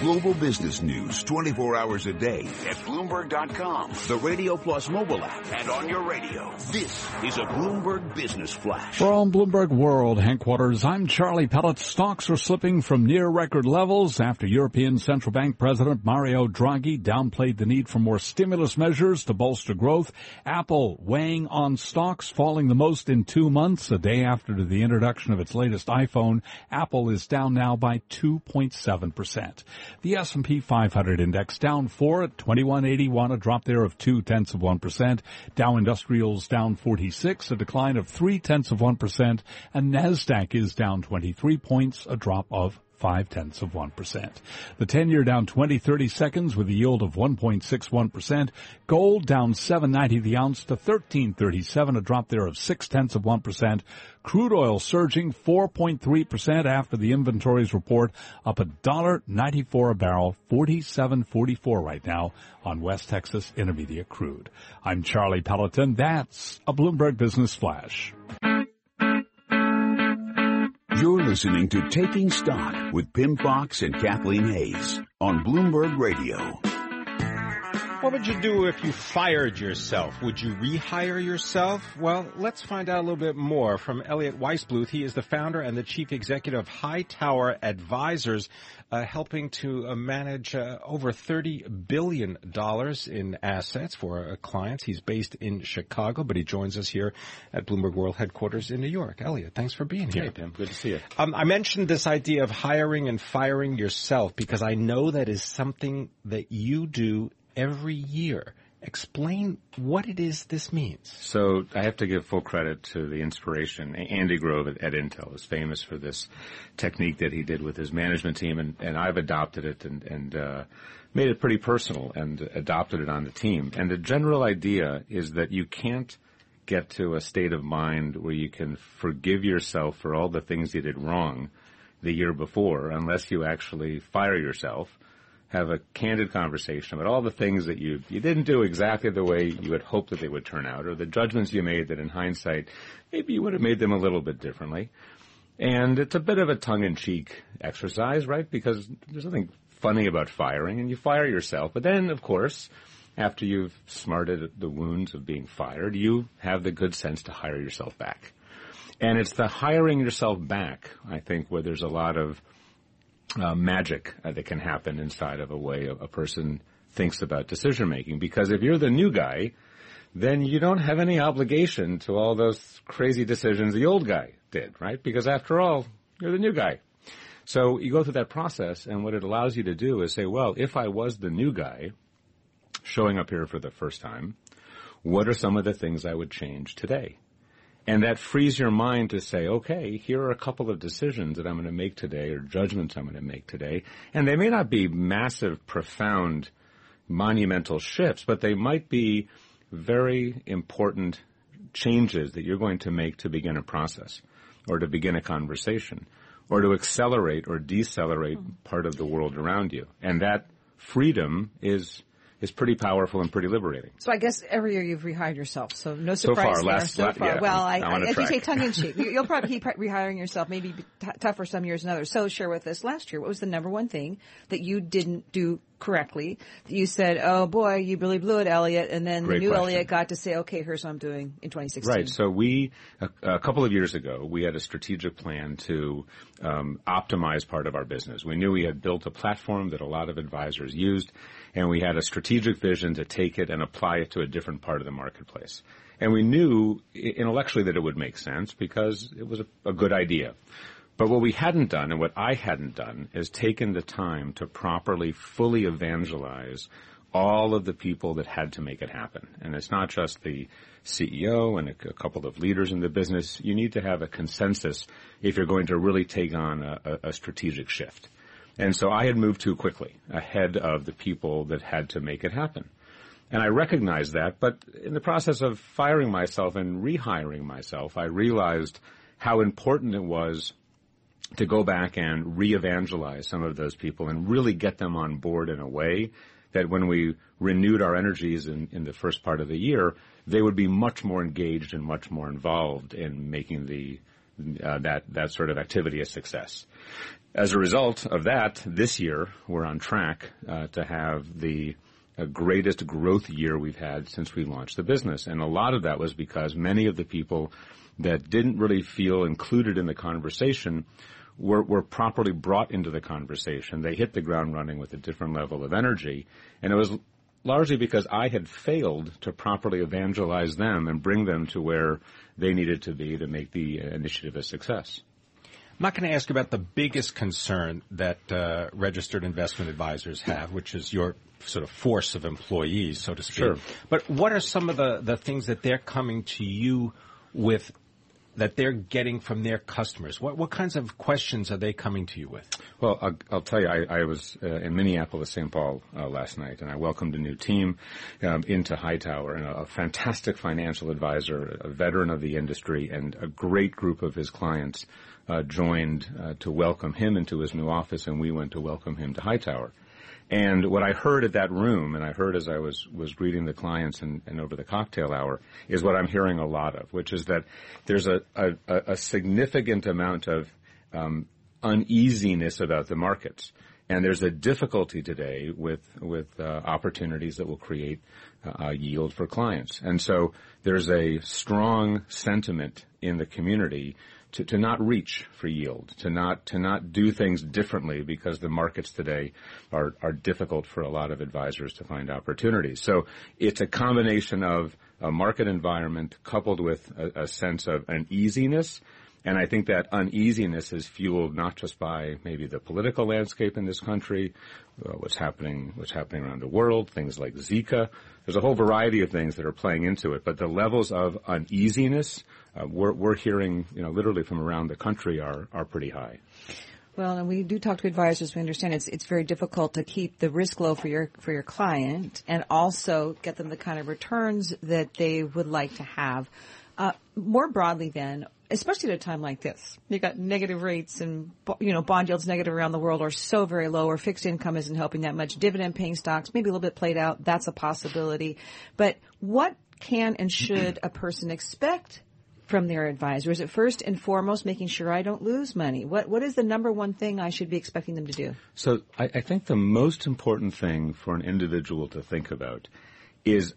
Global business news 24 hours a day at Bloomberg.com, the Radio Plus mobile app, and on your radio. This is a Bloomberg Business Flash. From Bloomberg World headquarters, I'm Charlie Pellett. Stocks are slipping from near record levels after European Central Bank President Mario Draghi downplayed the need for more stimulus measures to bolster growth. Apple weighing on stocks, falling the most in two months, a day after the introduction of its latest iPhone. Apple is down now by 2.7%. The S&P 500 index down four at 2181, a drop there of two tenths of 1%. Dow Industrials down 46, a decline of three tenths of 1%. And NASDAQ is down 23 points, a drop of five tenths of 1%. The 10 year down 20, 30 seconds with a yield of 1.61%. Gold down 790 the ounce to 1337, a drop there of six tenths of 1%. Crude oil surging 4.3% after the inventories report up a dollar 94 a barrel, 47.44 right now on West Texas Intermediate crude. I'm Charlie Pelleton. That's a Bloomberg Business Flash. You're listening to Taking Stock with Pimm Fox and Kathleen Hays on Bloomberg Radio. What would you do if you fired yourself? Would you rehire yourself? Well, let's find out a little bit more from Elliot Weissbluth. He is the founder and the chief executive of HighTower Advisors, uh, helping to uh, manage uh, over $30 billion in assets for uh, clients. He's based in Chicago, but he joins us here at Bloomberg World headquarters in New York. Elliot, thanks for being here. Hey, Pimm. Good to see you. Um, I mentioned this idea of hiring and firing yourself because I know that is something that you do every year. Explain what it is this means. So I have to give full credit to the inspiration. Andy Grove at, at Intel is famous for this technique that he did with his management team, and, and I've adopted it and, and uh, made it pretty personal and adopted it on the team. And the general idea is that you can't get to a state of mind where you can forgive yourself for all the things you did wrong the year before unless you actually fire yourself have a candid conversation about all the things that you you didn't do exactly the way you had hoped that they would turn out, or the judgments you made that in hindsight maybe you would have made them a little bit differently. And it's a bit of a tongue-in-cheek exercise, right? Because there's nothing funny about firing, and you fire yourself. But then, of course, after you've smarted the wounds of being fired, you have the good sense to hire yourself back. And it's the hiring yourself back, I think, where there's a lot of uh, magic uh, that can happen inside of a way a, a person thinks about decision making. Because if you're the new guy, then you don't have any obligation to all those crazy decisions the old guy did, right? Because after all, you're the new guy. So you go through that process, and what it allows you to do is say, well, if I was the new guy showing up here for the first time, what are some of the things I would change today? And that frees your mind to say, okay, here are a couple of decisions that I'm going to make today or judgments I'm going to make today. And they may not be massive, profound, monumental shifts, but they might be very important changes that you're going to make to begin a process or to begin a conversation or to accelerate or decelerate hmm. part of the world around you. And that freedom is is pretty powerful and pretty liberating. So I guess every year you've rehired yourself. So no surprise so far, there. Last, so la- far. Yeah, well, I, I, I, as you say, track. tongue in cheek. You'll probably keep rehiring yourself. Maybe t- tougher some years than others. So share with us last year. What was the number one thing that you didn't do correctly? That you said, "Oh boy, you really blew it, Elliot," and then Great the new question. Elliot got to say, "Okay, here's what I'm doing in 2016." Right. So we, a, a couple of years ago, we had a strategic plan to um, optimize part of our business. We knew we had built a platform that a lot of advisors used, and we had a strategic vision to take it and apply it to a different part of the marketplace. And we knew intellectually that it would make sense because it was a, a good idea. But what we hadn't done and what I hadn't done is taken the time to properly, fully evangelize all of the people that had to make it happen. And it's not just the CEO and a, a couple of leaders in the business. You need to have a consensus if you're going to really take on a, a, a strategic shift. And so I had moved too quickly ahead of the people that had to make it happen. And I recognized that, but in the process of firing myself and rehiring myself, I realized how important it was to go back and re-evangelize some of those people and really get them on board in a way that when we renewed our energies in, in the first part of the year, they would be much more engaged and much more involved in making the uh, that that sort of activity a success. As a result of that, this year we're on track uh, to have the uh, greatest growth year we've had since we launched the business, and a lot of that was because many of the people that didn't really feel included in the conversation were, were properly brought into the conversation. They hit the ground running with a different level of energy, and it was largely because I had failed to properly evangelize them and bring them to where they needed to be to make the initiative a success. I'm not going to ask you about the biggest concern that uh, registered investment advisors have, which is your sort of force of employees, so to speak. Sure. But what are some of the, the things that they're coming to you with that they're getting from their customers? What, what kinds of questions are they coming to you with? Well, I'll, I'll tell you, I, I was uh, in Minneapolis, St. Paul uh, last night, and I welcomed a new team um, into HighTower, and a, a, fantastic financial advisor, a veteran of the industry, and a great group of his clients uh, joined uh, to welcome him into his new office, and we went to welcome him to HighTower. And what I heard at that room, and I heard as I was, was greeting the clients and, and over the cocktail hour, is what I'm hearing a lot of, which is that there's a, a, a significant amount of um, uneasiness about the markets. And there's a difficulty today with with uh, opportunities that will create uh, yield for clients. And so there's a strong sentiment in the community to, to not reach for yield, to not to not do things differently because the markets today are are difficult for a lot of advisors to find opportunities. So it's a combination of a market environment coupled with a, a sense of uneasiness. And I think that uneasiness is fueled not just by maybe the political landscape in this country, uh, what's happening, what's happening around the world, things like Zika. There's a whole variety of things that are playing into it, but the levels of uneasiness uh, we're, we're hearing, you know, literally from around the country are, are pretty high. Well, and we do talk to advisors. We understand it's it's very difficult to keep the risk low for your for your client, and also get them the kind of returns that they would like to have. Uh, more broadly, then, especially at a time like this, you've got negative rates, and you know bond yields negative around the world are so very low, or fixed income isn't helping that much. Dividend paying stocks, maybe a little bit played out. That's a possibility. But what can and should a person expect from their advisor? Is it first and foremost making sure I don't lose money? What What is the number one thing I should be expecting them to do? So I, I think the most important thing for an individual to think about is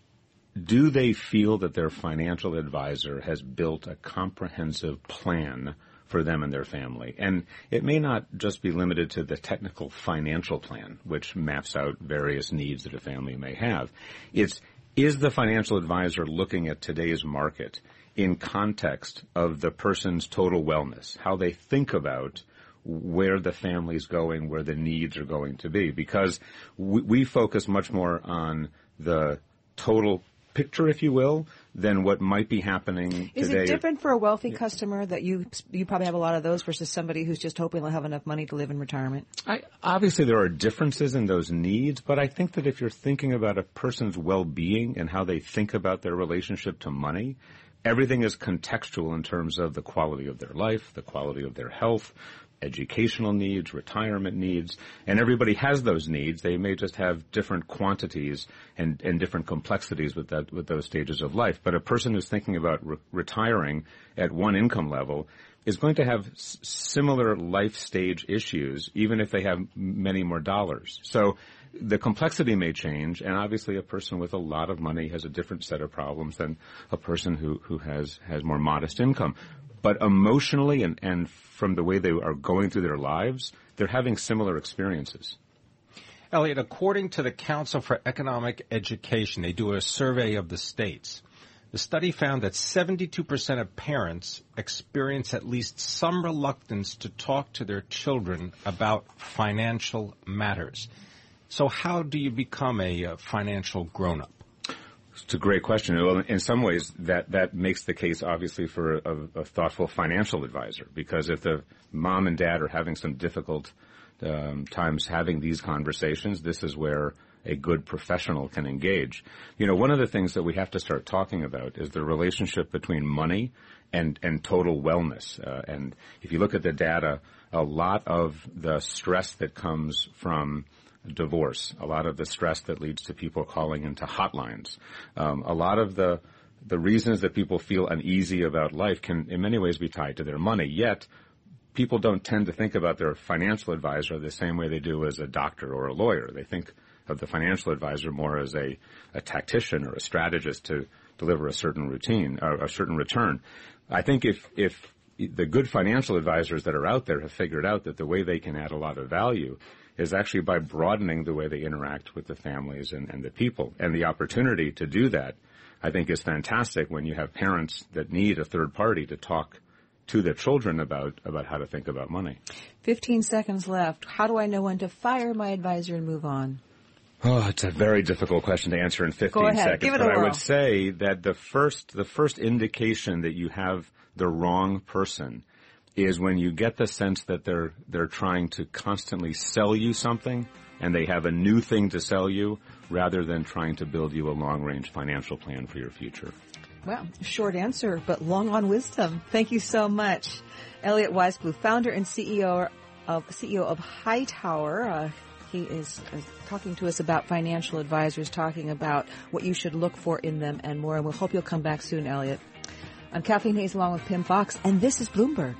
do they feel that their financial advisor has built a comprehensive plan for them and their family? And it may not just be limited to the technical financial plan, which maps out various needs that a family may have. It's, is the financial advisor looking at today's market in context of the person's total wellness, how they think about where the family's going, where the needs are going to be. Because we, we focus much more on the total picture, if you will, than what might be happening Is today. it different for a wealthy yeah. customer that you you probably have a lot of those versus somebody who's just hoping they'll have enough money to live in retirement? I, obviously, there are differences in those needs, but I think that if you're thinking about a person's well-being and how they think about their relationship to money, everything is contextual in terms of the quality of their life, the quality of their health, educational needs, retirement needs, and everybody has those needs. They may just have different quantities and, and different complexities with that, with those stages of life. But a person who's thinking about re- retiring at one income level is going to have s- similar life stage issues, even if they have many more dollars. So the complexity may change, and obviously a person with a lot of money has a different set of problems than a person who, who has, has more modest income. But emotionally and, and from the way they are going through their lives, they're having similar experiences. Elliot, according to the Council for Economic Education, they do a survey of the states. The study found that 72% of parents experience at least some reluctance to talk to their children about financial matters. So how do you become a, a financial grown-up? It's a great question. Well, in some ways, that, that makes the case obviously for a, a, thoughtful financial advisor because if the mom and dad are having some difficult um, times having these conversations, this is where a good professional can engage. You know, one of the things that we have to start talking about is the relationship between money and, and total wellness. Uh, and if you look at the data, a lot of the stress that comes from divorce, a lot of the stress that leads to people calling into hotlines, um, a lot of the the reasons that people feel uneasy about life can in many ways be tied to their money. Yet, people don't tend to think about their financial advisor the same way they do as a doctor or a lawyer. They think of the financial advisor more as a, a tactician or a strategist to deliver a certain routine, a certain return. I think if, if the good financial advisors that are out there have figured out that the way they can add a lot of value is actually by broadening the way they interact with the families and, and the people. And the opportunity to do that, I think, is fantastic when you have parents that need a third party to talk to their children about, about how to think about money. 15 seconds left. How do I know when to fire my advisor and move on? Oh, it's a very difficult question to answer in 15 Go ahead. seconds. But I would say that the first, the first indication that you have the wrong person is when you get the sense that they're, they're trying to constantly sell you something and they have a new thing to sell you rather than trying to build you a long range financial plan for your future. Well, short answer, but long on wisdom. Thank you so much. Elliot Weissbluth, founder and CEO of, CEO of HighTower. Uh, He is uh, talking to us about financial advisors, talking about what you should look for in them and more. And we'll hope you'll come back soon, Elliot. I'm Kathleen Hays along with Pimm Fox, and this is Bloomberg.